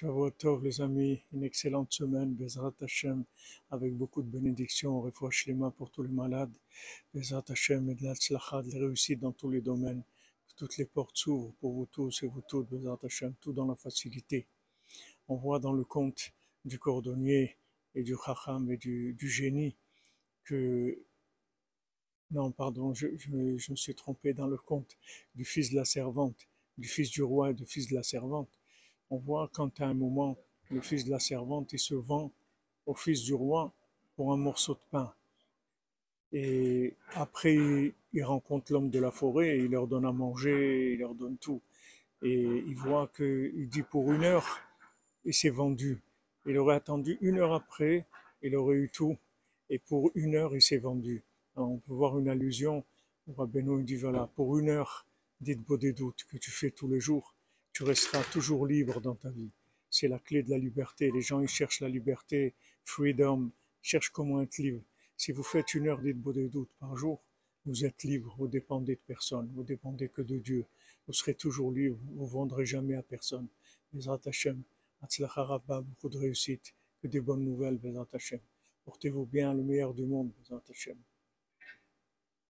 Shavuot les amis, une excellente semaine, Bezrat Hashem, avec beaucoup de bénédictions, refoua shlema pour tous les malades, Bezrat Hashem et de l'Atzlacha, de la réussite dans tous les domaines, toutes les portes s'ouvrent pour vous tous et vous toutes, Bezrat Hashem, tout dans la facilité. On voit dans le conte du cordonnier et du chacham et du, du génie que non, pardon, je, je, je, me, suis trompé dans le conte du fils de la servante, du fils du roi et du fils de la servante on voit quand à un moment, le fils de la servante, il se vend au fils du roi pour un morceau de pain. Et après, il rencontre l'homme de la forêt, il leur donne à manger, il leur donne tout. Et il voit que, il dit pour une heure, il s'est vendu. Il aurait attendu une heure après, il aurait eu tout. Et pour une heure, il s'est vendu. On peut voir une allusion. Rabbeinu dit voilà, pour une heure, dites beau des doutes que tu fais tous les jours tu resteras toujours libre dans ta vie. C'est la clé de la liberté. Les gens, ils cherchent la liberté, freedom, cherchent comment être libre. Si vous faites une heure doutes par jour, vous êtes libre, vous dépendez de personne, vous dépendez que de Dieu. Vous serez toujours libre, vous ne vendrez jamais à personne. Bezrat Hashem, beaucoup de réussite, que des bonnes nouvelles, Bezrat. Portez-vous bien, le meilleur du monde, Bezrat.